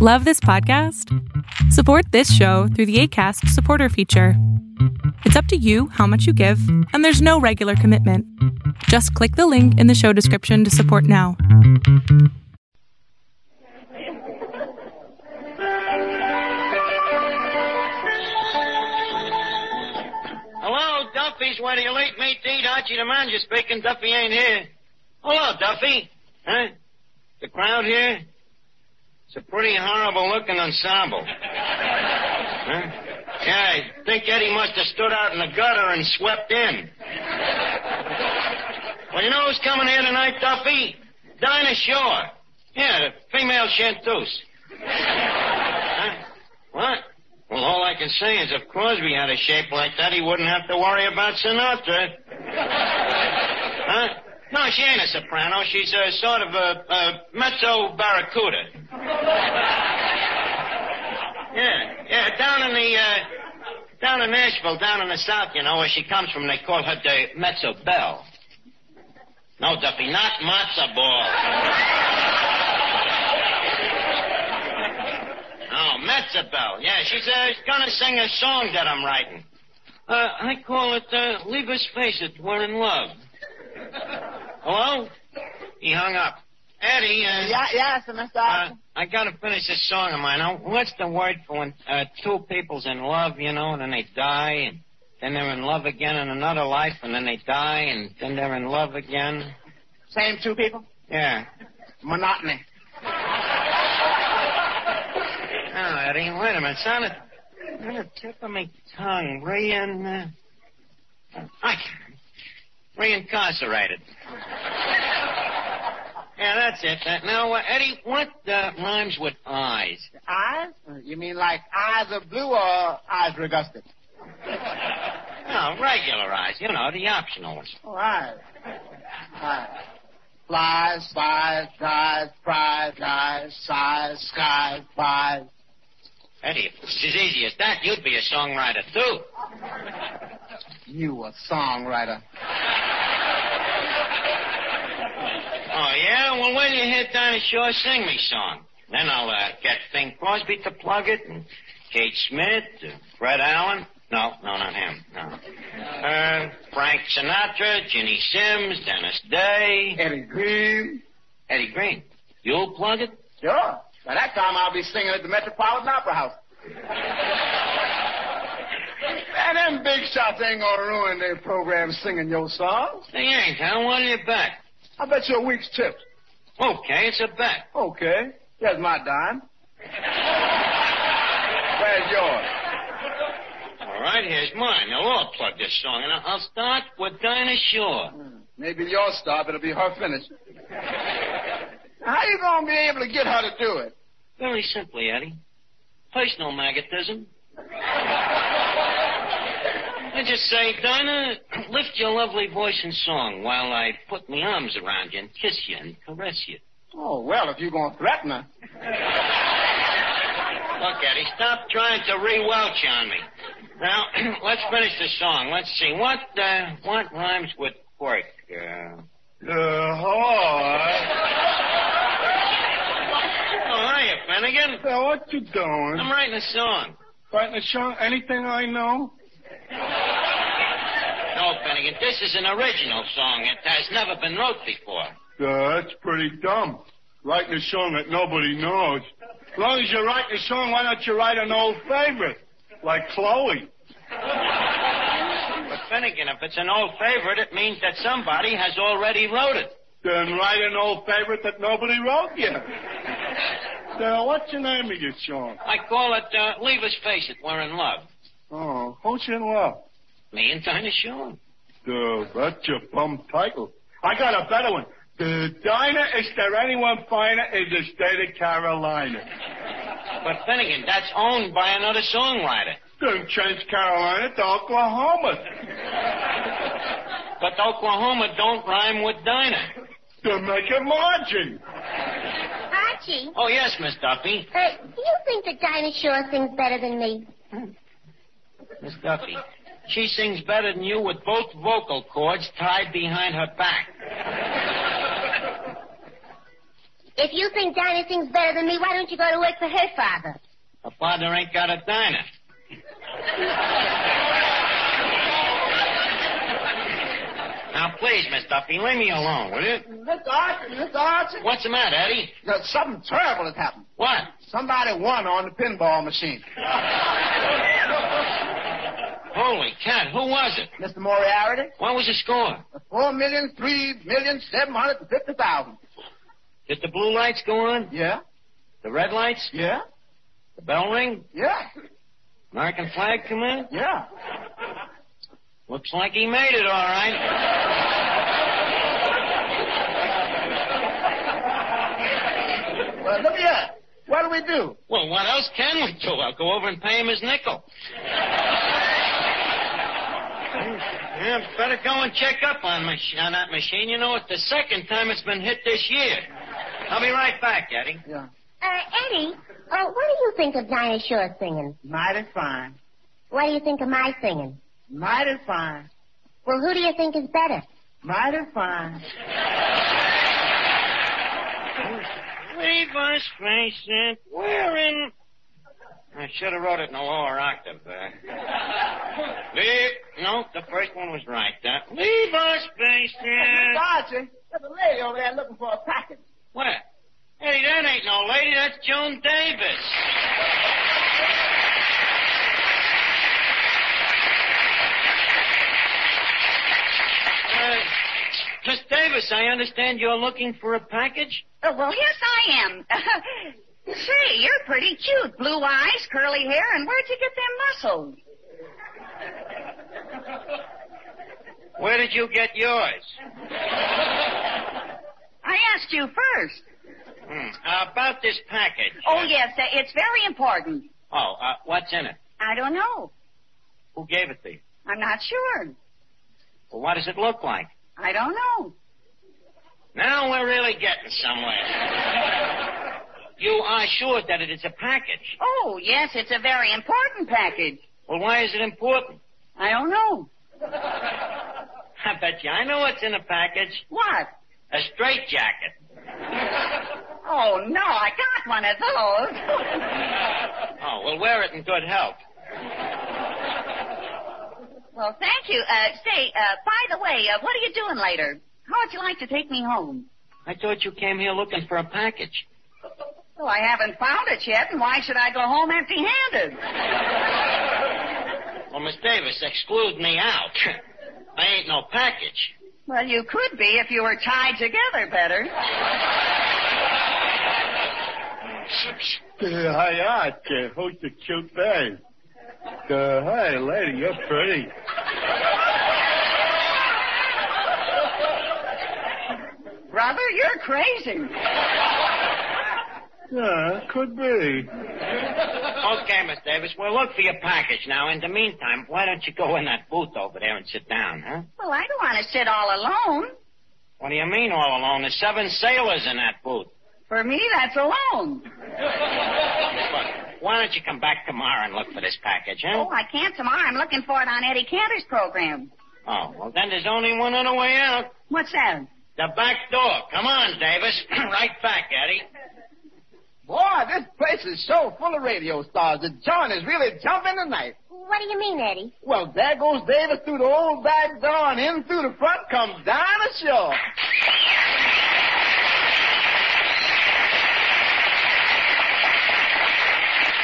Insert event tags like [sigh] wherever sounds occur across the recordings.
Love this podcast? Support this show through the ACAST supporter feature. It's up to you how much you give, and there's no regular commitment. Just click the link in the show description to support now. Hello, Duffy's do you late meet eat? Archie the manager speaking. Duffy ain't here. Hello, Duffy. Huh? The crowd here? It's a pretty horrible looking ensemble. [laughs] huh? Yeah, I think Eddie must have stood out in the gutter and swept in. well, you know who's coming here tonight, Duffy? Dinah Shore. Yeah, the female chanteuse. huh? What? Well, all I can say is if Crosby had a shape like that, he wouldn't have to worry about Sinatra. huh? No, she ain't a soprano. She's a sort of a, a mezzo barracuda. Yeah, yeah, down in the, uh, down in Nashville, down in the south, you know, where she comes from, they call her the mezzo belle. No, Duffy, not matzo ball. Oh, Metzabel. Yeah, she's uh, gonna sing a song that I'm writing. Uh, I call it, uh, Leave Us Face It, We're in Love. Hello? He hung up. Eddie, uh... Yeah, yes, Mr. Uh, I gotta finish this song of mine. Now, what's the word for when, uh, two people's in love, you know, and then they die, and then they're in love again in another life, and then they die, and then they're in love again? Same two people? Yeah. Monotony. [laughs] Oh, Eddie, wait a minute. Sound it on the tip of my tongue. Re-in... Uh... I. Reincarcerated. Yeah, that's it. Uh, now, uh, Eddie, what uh, rhymes with eyes? Eyes? You mean like eyes of blue or eyes regusted? [laughs] No, regular eyes. You know, the optional ones. Oh, eyes. Eyes. Flies, spies, guys, prize, guys, size, skies, pies. Eddie, if it was as easy as that, you'd be a songwriter, too. You a songwriter. [laughs] Oh, yeah? Well, when you hear Dinah Shore sing me song, then I'll uh, get Bing Crosby to plug it, and Kate Smith, uh, Fred Allen. No, no, not him. No. Uh, Frank Sinatra, Ginny Sims, Dennis Day. Eddie Green. Eddie Green. You'll plug it? Sure. By that time, I'll be singing at the Metropolitan Opera House. and them big shots ain't gonna ruin their program singing your songs. They ain't, huh? What do you bet? I bet you a week's tips. Okay, it's a bet. Okay. Here's my dime. Where's yours? All right, here's mine. Now, I'll plug this song, and I'll start with Dinah hmm, Shore. Maybe your stop, it'll be her finish. How you gonna be able to get her to do it? Very simply, Eddie. Personal magnetism. I just say, Dinah, lift your lovely voice and song while I put my arms around you and kiss you and caress you. Oh, well, if you're gonna threaten her. Look, Eddie, stop trying to re-welch on me. Now, [clears throat] let's finish the song. Let's see. What, uh, what rhymes with quirk? Uh... The horse. Oh, hiya, Finnegan. Now, what you doing? I'm writing a song. Writing a song? Anything I know? No, Finnegan, this is an original song. It has never been wrote before. Uh, that's pretty dumb. Writing a song that nobody knows. As long as you're writing a song, why don't you write an old favorite? Like Chloe. But Finnegan, if it's an old favorite, it means that somebody has already wrote it. Then write an old favorite that nobody wrote yet. [laughs] Now, what's the name of your song? I call it, uh, Leave Us Face It, We're in Love. Oh, who's in love? Me and Dinah Shore. Duh, that's your bum title. I got a better one. The Dinah, is there anyone finer in the state of Carolina? But Finnegan, that's owned by another songwriter. Then change Carolina to Oklahoma. But Oklahoma don't rhyme with Dinah. To make it margin. Archie, Oh, yes, Miss Duffy. uh, do you think that Dinah Shore sings better than me? Miss Duffy. She sings better than you with both vocal cords tied behind her back. If you think Dinah sings better than me, why don't you go to work for her father? Her father ain't got a diner. now, please, Miss Duffy, leave me alone, will you? Mr. Archie, Mr. Archie. What's the matter, Eddie? There's something terrible has happened. What? Somebody won on the pinball machine. [laughs] Holy cat, who was it? Mr. Moriarty, What was the score? four million, three million, seven hundred and fifty thousand. Did the blue lights go on? Yeah, The red lights? yeah, The bell ring? yeah, American flag come in? yeah. Looks like he made it all right. Well, look here. What do we do? Well, what else can we do? I'll go over and pay him his nickel. Yeah, better go and check up on, mach- on that machine. You know, it's the second time it's been hit this year. I'll be right back, Eddie. Yeah. Uh, Eddie, uh, what do you think of Dinah Shore singing? Mighty fine. What do you think of my singing? Mighty fine. Well, who do you think is better? Mighty fine. Leave us face it. We're in. I should have wrote it in a lower octave. Uh, [laughs] leave. No, the first one was right. Uh, leave us face Mr. it. Archie, there's a lady over there looking for a package. Where? Eddie, that ain't no lady. That's Joan Davis. Uh, Miss Davis, I understand you're looking for a package? Oh, well, yes, I am. [laughs] Say, you're pretty cute. Blue eyes, curly hair, and where'd you get them muscles? Where did you get yours? I asked you first. Hmm. About this package. Oh, yes, uh, it's very important. Oh, uh, what's in it? I don't know. Who gave it to you? I'm not sure. Well, what does it look like? I don't know. Now we're really getting somewhere. You are sure that it is a package. Oh, yes, it's a very important package. Well, why is it important? I don't know. [laughs] I bet you I know what's in the package. What? A straight jacket. [laughs] Oh, no, I got one of those. [laughs] Oh, well, wear it in good health. well, thank you. Uh, say, uh, by the way, uh, what are you doing later? How would you like to take me home? I thought you came here looking for a package. Well, I haven't found it yet, and why should I go home empty-handed? Well, Miss Davis, exclude me out. I ain't no package. Well, you could be if you were tied together better. Uh, hi, Archie. Who's the cute babe? Uh, hi, lady, you're pretty. Brother, you're crazy. Yeah, could be. Okay, Miss Davis, we'll look for your package now. In the meantime, why don't you go in that booth over there and sit down, huh? Well, I don't want to sit all alone. What do you mean all alone? There's seven sailors in that booth. For me, that's alone. Look, why don't you come back tomorrow and look for this package, huh? Oh, I can't tomorrow. I'm looking for it on Eddie Cantor's program. Oh, well, then there's only one other way out. What's that? The back door. Come on, Davis. [clears throat] right back, Eddie. Boy, this place is so full of radio stars. The joint is really jumping tonight. What do you mean, Eddie? Well, there goes Davis through the old back door and in through the front comes Dinah Shore.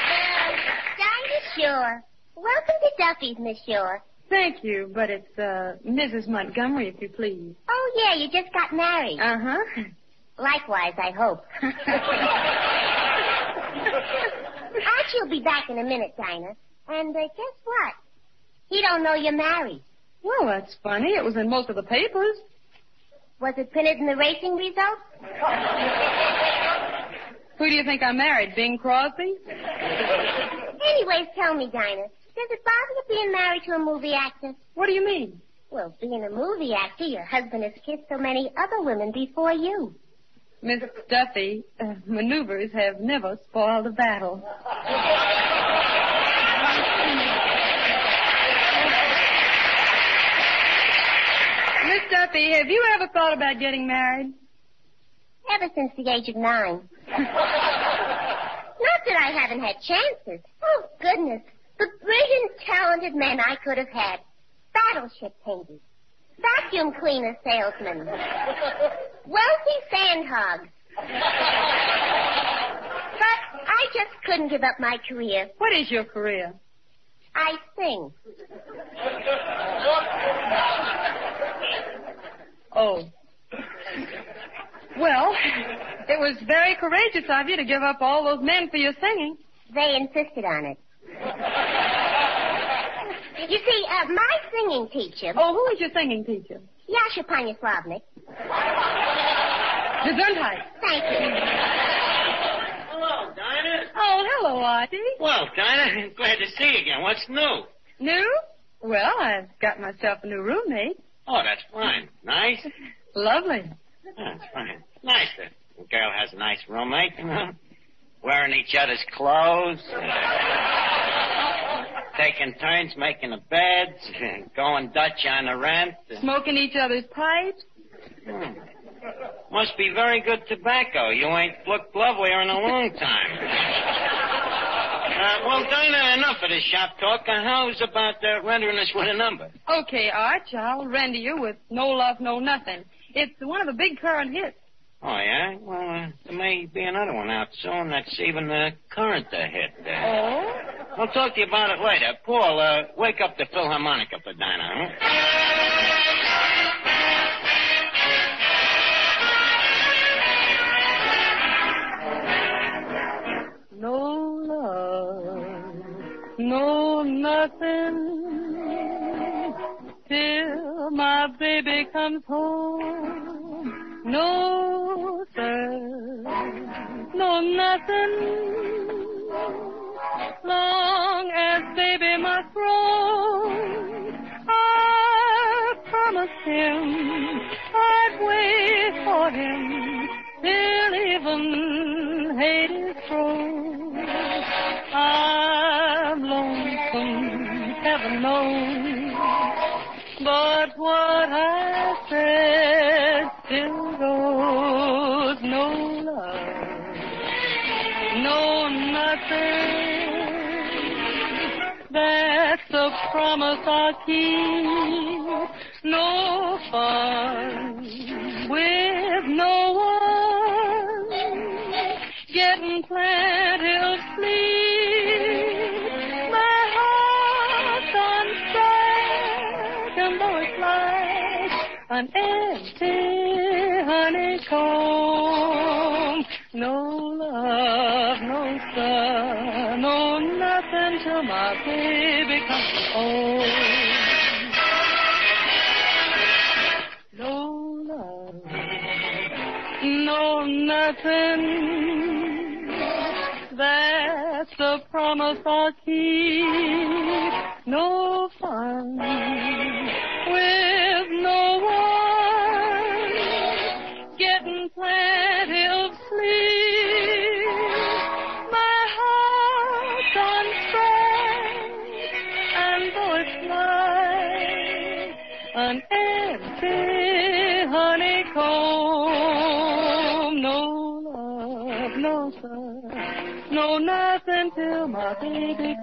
Well, Dinah Shore. Welcome to Duffy's, Miss Shore. Thank you, but it's uh, Mrs. Montgomery, if you please. Oh, yeah, you just got married. Uh huh. Likewise, I hope. [laughs] Archie will be back in a minute, Dinah. And uh, guess what? He don't know you're married. Well, that's funny. It was in most of the papers. Was it printed in the racing results? Who do you think I married? Bing Crosby? Anyways, tell me, Dinah, does it bother you being married to a movie actor? What do you mean? Well, being a movie actor, your husband has kissed so many other women before you. Miss Duffy, uh, maneuvers have never spoiled a battle. Miss Duffy, have you ever thought about getting married? Ever since the age of nine. Not that I haven't had chances. Oh, goodness. The brilliant, talented men I could have had. Battleship painters. Vacuum cleaner salesmen. Wealthy sandhogs. But I just couldn't give up my career. What is your career? I sing. Oh. Well, it was very courageous of you to give up all those men for your singing. They insisted on it. You see, uh, my singing teacher, Oh, who is your singing teacher? Yasha Panyaslavnik. Gesundheit. Thank you. Hello, Dinah. Oh, hello, Archie. Well, Dinah, glad to see you again. What's new? New? Well, I've got myself a new roommate. Oh, that's fine. Nice? [laughs] Lovely. Oh, that's fine. Nice that a girl has a nice roommate, you know. Wearing each other's clothes. [laughs] taking turns making the beds. [laughs] Going Dutch on the rent. Smoking each other's pipes. Hmm. Must be very good tobacco. You ain't looked lovelier in a long time. [laughs] Uh, well, Dinah, enough of this shop talk. Uh, how's about uh, rendering us with a number? Okay, Arch, I'll render you with No Love, No Nothing. It's one of the big current hits. Oh, yeah? Well, uh, there may be another one out soon that's even uh, current uh, hit. Uh, Oh? I'll talk to you about it later. Paul, uh, wake up the Philharmonica for Dinah, huh? No nothing till my baby comes home. No, sir, no nothing long as baby must roam. I promised him I'd wait for him till even Hades throws. I'm but what I said still goes. No love, no nothing. That's a promise I'll keep. No fun with no one. Getting plenty nothing. That's a promise I'll keep. No fun till my baby.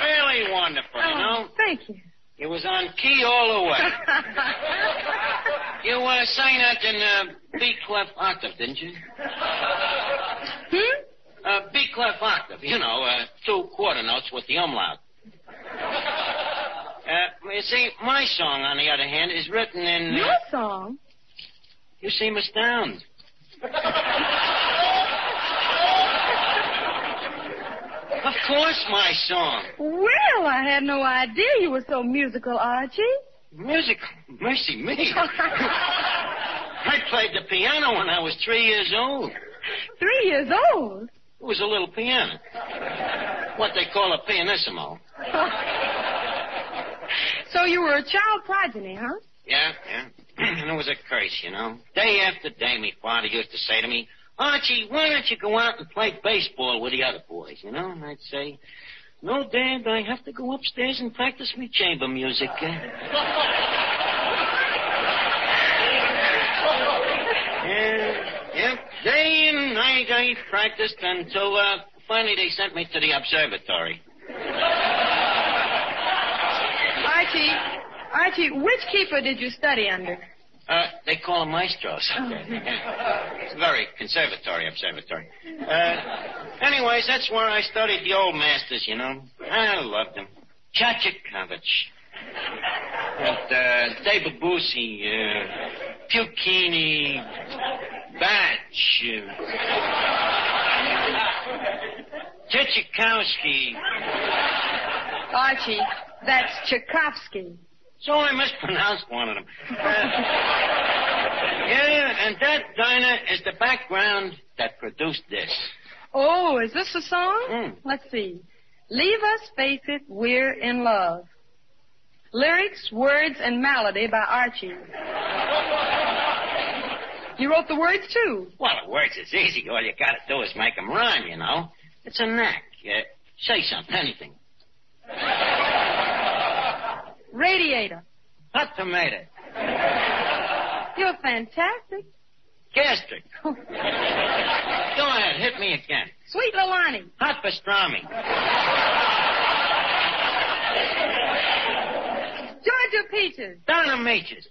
Really wonderful, you know? Oh, thank you. It was on key all the way. [laughs] you uh, sang that in uh, B clef octave, didn't you? Clef octave, you know, uh, two quarter notes with the umlaut. [laughs] Uh, you see, my song, on the other hand, is written in. Your Uh, song? you seem astounded. [laughs] Of course, my song. Well, I had no idea you were so musical, Archie. Musical? mercy me. [laughs] I played the piano when I was three years old. Three years old. It was a little piano. What they call a pianissimo. So you were a child progeny, huh? Yeah, yeah. [clears throat] and it was a curse, you know. Day after day, my father used to say to me, Archie, why don't you go out and play baseball with the other boys, you know? And I'd say, no, Dad, I have to go upstairs and practice my chamber music. Uh, [laughs] yeah, yep, day and night I practiced until uh, finally they sent me to the observatory. [laughs] Archie, Archie, which keeper did you study under? Uh, they call them maestros. [laughs] It's a very conservatory observatory. Uh, anyways, that's where I studied the old masters, you know. I loved them. Chachakovich. And, uh, David Busey, uh, Puccini, Batch, Tchaikovsky. Archie, that's Tchaikovsky. So I mispronounced one of them. Uh, yeah, and that, Dinah, is the background that produced this. Oh, is this a song? Mm. Let's see. Leave us face it, we're in love. Lyrics, words, and melody by Archie. You wrote the words too. Well, the words is easy. All you gotta do is make 'em rhyme, you know. It's a knack. Uh, say something, anything. Radiator. Hot tomato. You're fantastic. Gastric. [laughs] Go ahead, hit me again. Sweet Leilani. Hot pastrami. Georgia Peaches. Donna Meaches.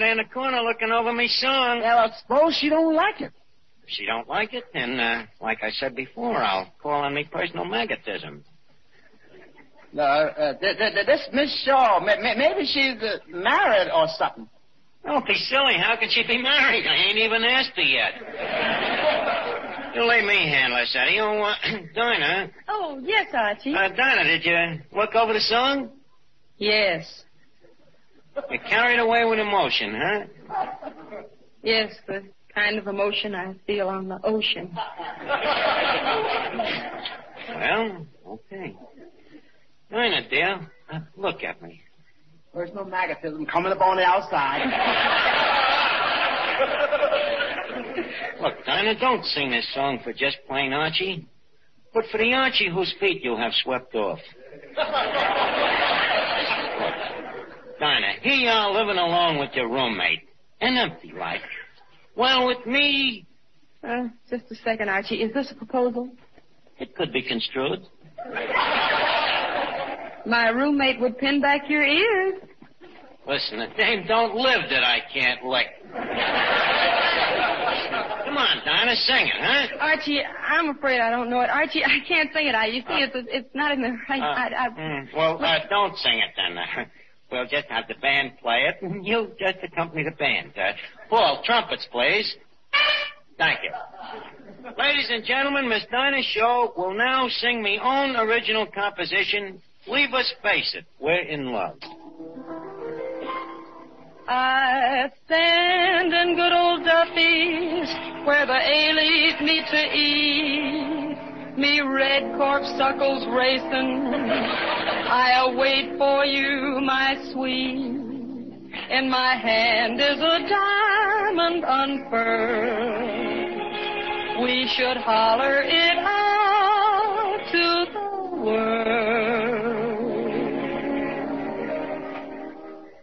Over there in the corner looking over me song. Well, I suppose she don't like it. If she don't like it, then, uh, like I said before, I'll call on me personal magnetism. No, uh, th- th- th- this Miss Shore, ma- ma- maybe she's uh, married or something. Don't be silly. How can she be married? I ain't even asked her yet. you let me handle this, Eddie. Oh, uh, Dinah. Oh, yes, Archie. Uh, Dinah, did you look over the song? yes. You carried away with emotion, huh? Yes, the kind of emotion I feel on the ocean. Well, okay. Dinah, dear, uh, look at me. There's no magnetism coming up on the outside. [laughs] Look, Dinah, don't sing this song for just plain Archie, but for the Archie whose feet you have swept off. Dinah, here you are living alone with your roommate, an empty life. Well, with me, Uh, just a second, Archie. Is this a proposal? it could be construed. My roommate would pin back your ears. Listen, the dame don't live that I can't lick. Come on, Dinah, sing it, huh? Archie, I'm afraid I don't know it. Archie, I can't sing it. I, you see, it's it's not in the right. Uh, I, I, mm, well, uh, don't sing it then. We'll just have the band play it, and you just accompany the band. Uh, Paul, trumpets, please. Thank you. Ladies and gentlemen, Miss Dinah Shore will now sing me own original composition, Leave Us Face It, We're in Love. I stand in good old Duffy's where the A-leaf meet to eat. Me red corpuscles racing. I await for you, my sweet. In my hand is a diamond unfurled. We should holler it out to the world.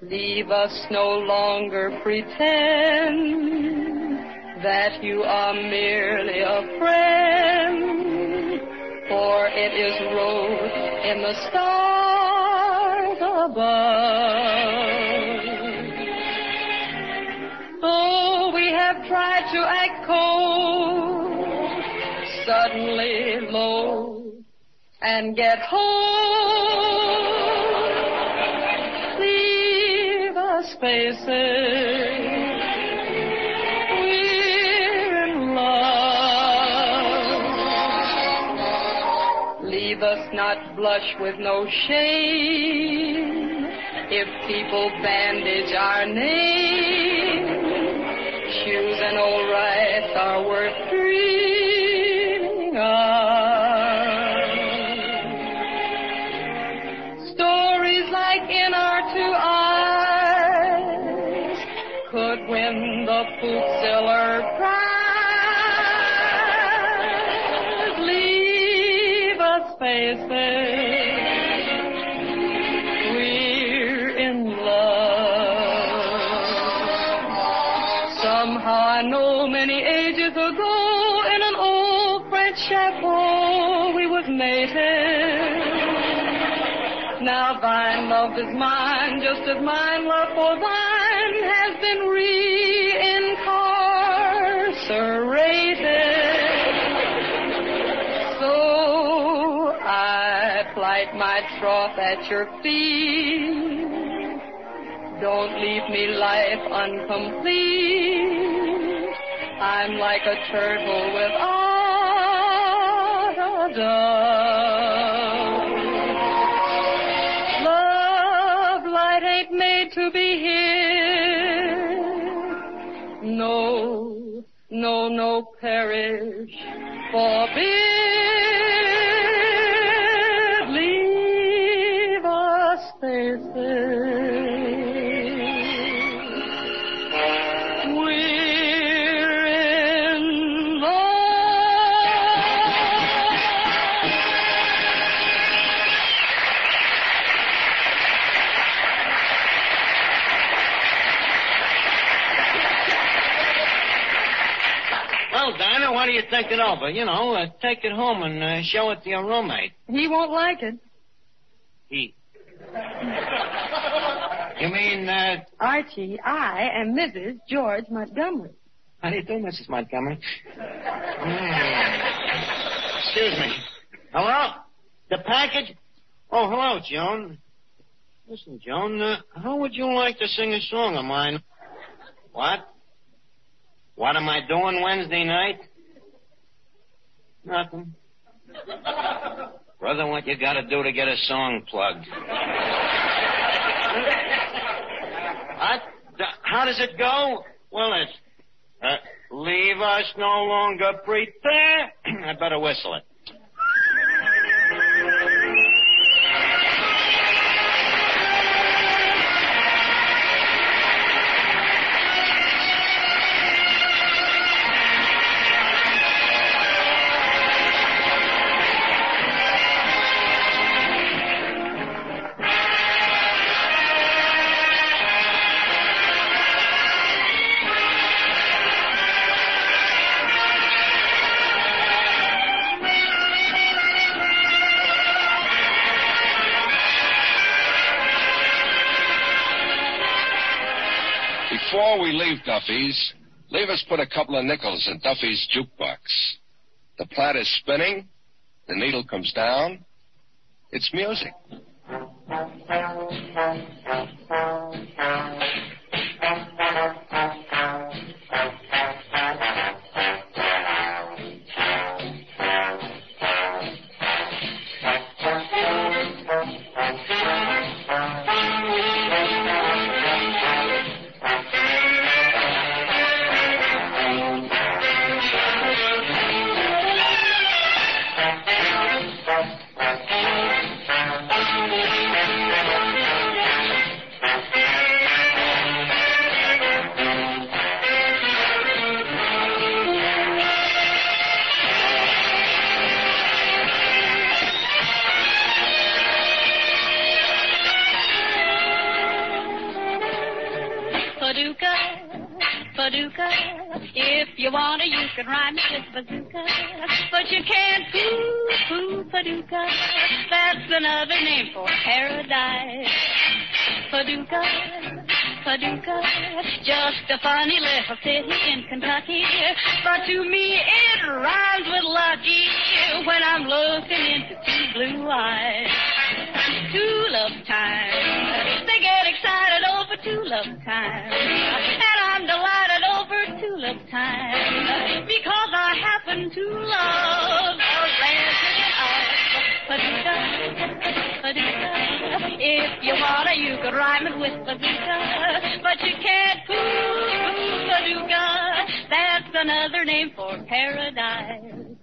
Leave us no longer pretend that you are merely a friend, for it is wrote in the stars above. Though we have tried to act cold, suddenly low and get hold. Leave us faces. Blush with no shame if people bandage our name. Shoes and old rights are worth as mine love for thine has been reincarcerated. So I plight my troth at your feet. Don't leave me life incomplete. I'm like a turtle without a dove. Forbid. Do you think it over? You know, uh, take it home and uh, show it to your roommate. He won't like it. He. You mean, uh, Archie, I am Mrs. George Montgomery. how do you do, Mrs. Montgomery? Mm. Excuse me. Hello? The package? Oh, hello, Joan. Listen, Joan, uh, how would you like to sing a song of mine? What? What am I doing Wednesday night? Nothing. Brother, what you gotta do to get a song plugged? How does it go? Well, it's, uh, leave us no longer pretend. [clears throat] I better whistle it. Duffy's, leave us put a couple of nickels in Duffy's jukebox. The plat is spinning, the needle comes down. It's music. Paducah. That's another name for paradise. Paducah, Paducah, just a funny little city in Kentucky, but to me it rhymes with lucky when I'm looking into two blue eyes. Two love time. They get excited over two love time. And I'm delighted over two love time. Because I happen to love Paducah. Paducah. If you wanna, you could rhyme it with bazooka. But you can't fool Paducah. That's another name for paradise.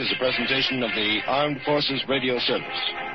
Is a presentation of the Armed Forces Radio Service.